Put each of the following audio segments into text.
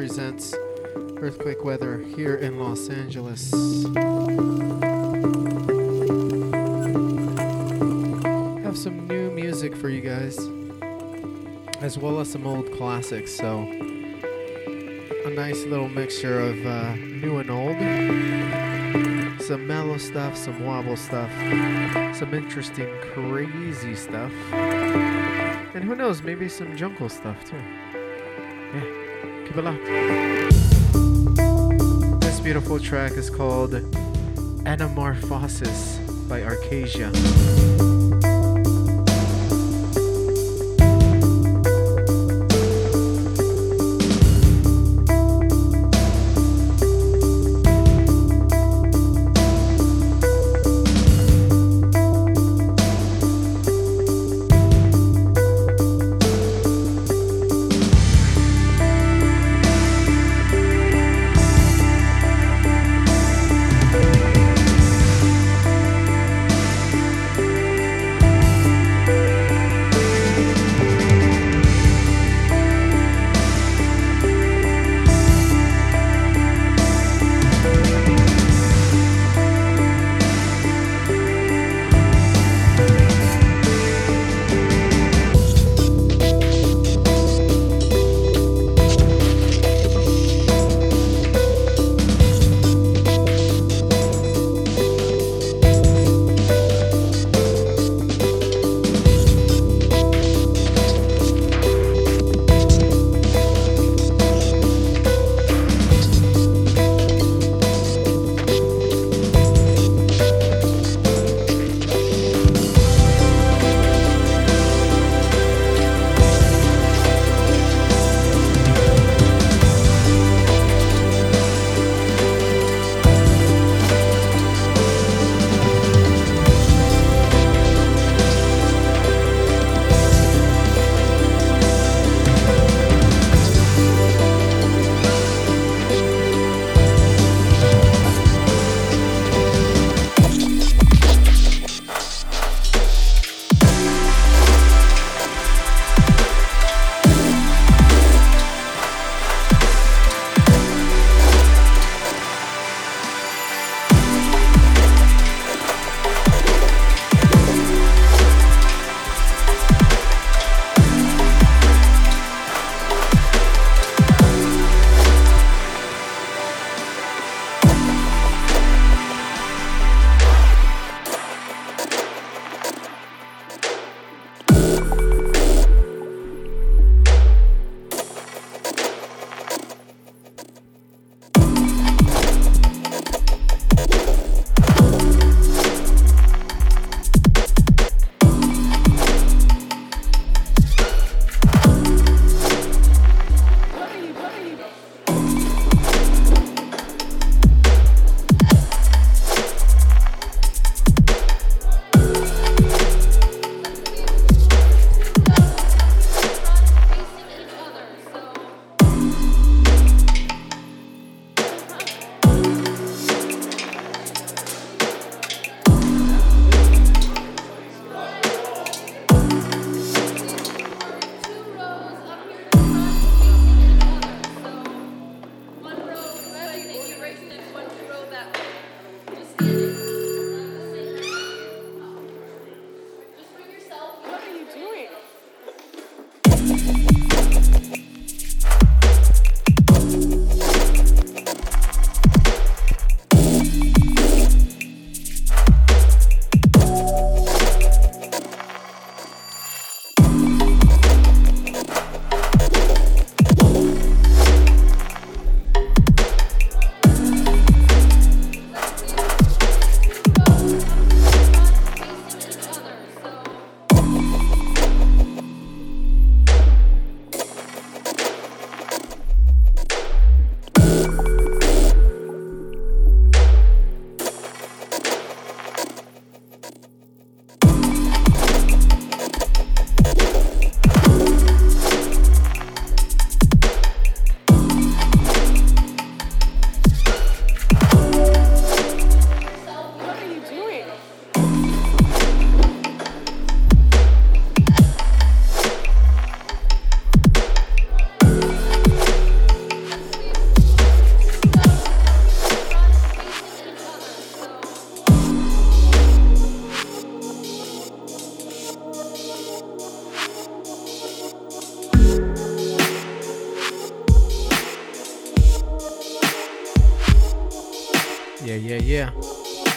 Presents earthquake weather here in Los Angeles. Have some new music for you guys, as well as some old classics. So, a nice little mixture of uh, new and old. Some mellow stuff, some wobble stuff, some interesting, crazy stuff. And who knows, maybe some jungle stuff too. This beautiful track is called Anamorphosis by Arcasia.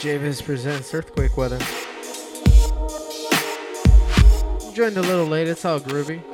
JVIZ presents Earthquake Weather. Joined a little late, it's all groovy.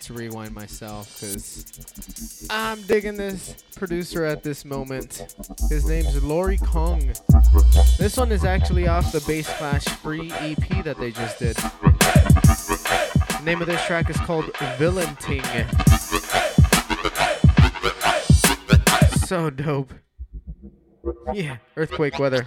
To rewind myself because I'm digging this producer at this moment. His name's Laurie Kong. This one is actually off the Bass Clash Free EP that they just did. The name of this track is called Villain Ting. So dope. Yeah, earthquake weather.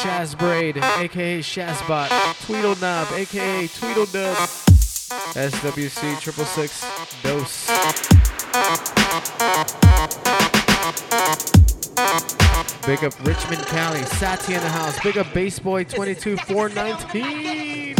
Shazbraid, aka Shazbot, Tweedlednub, aka Tweedledub, SWC triple six dose. Big up Richmond County, Sati in the house. Big up Base Boy 22 419.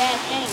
bad thing.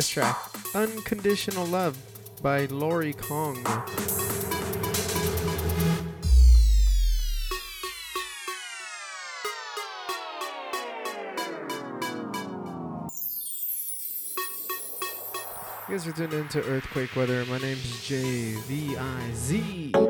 This track, Unconditional Love by Lori Kong. You guys are tuned into Earthquake Weather. My name's JVIZ.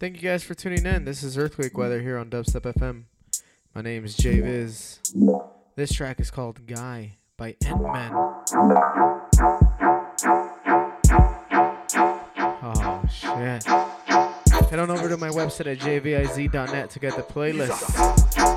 Thank you guys for tuning in. This is Earthquake Weather here on Dubstep FM. My name is JVIZ. This track is called Guy by Ant-Man. Oh, shit. Head on over to my website at jviz.net to get the playlist.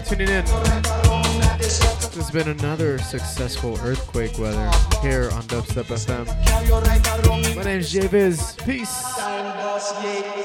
For tuning in. This has been another successful earthquake weather here on Dubstep FM. My name is JViz. Peace.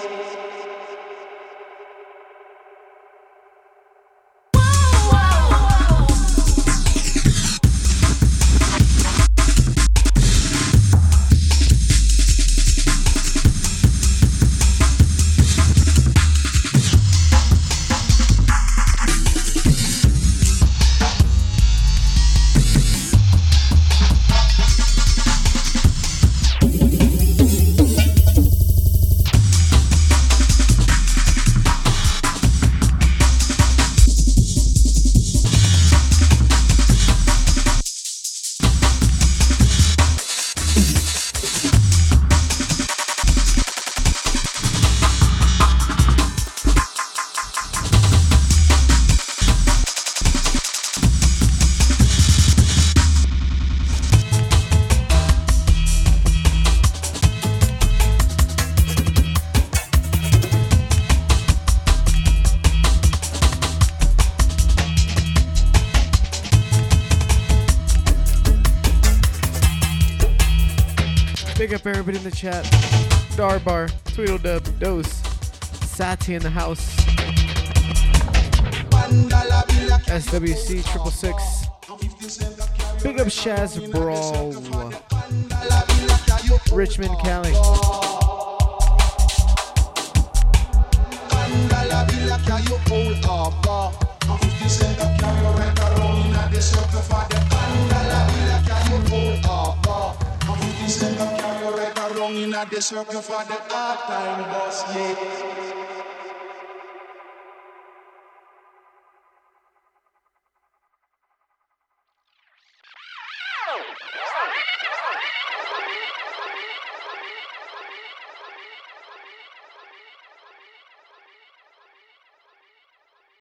Everybody in the chat. Darbar, Tweedledub, Dose, Sati in the house. SWC triple six. Big up Shaz Brawl. Richmond, Cali. Circle for the hard time boss, yeah.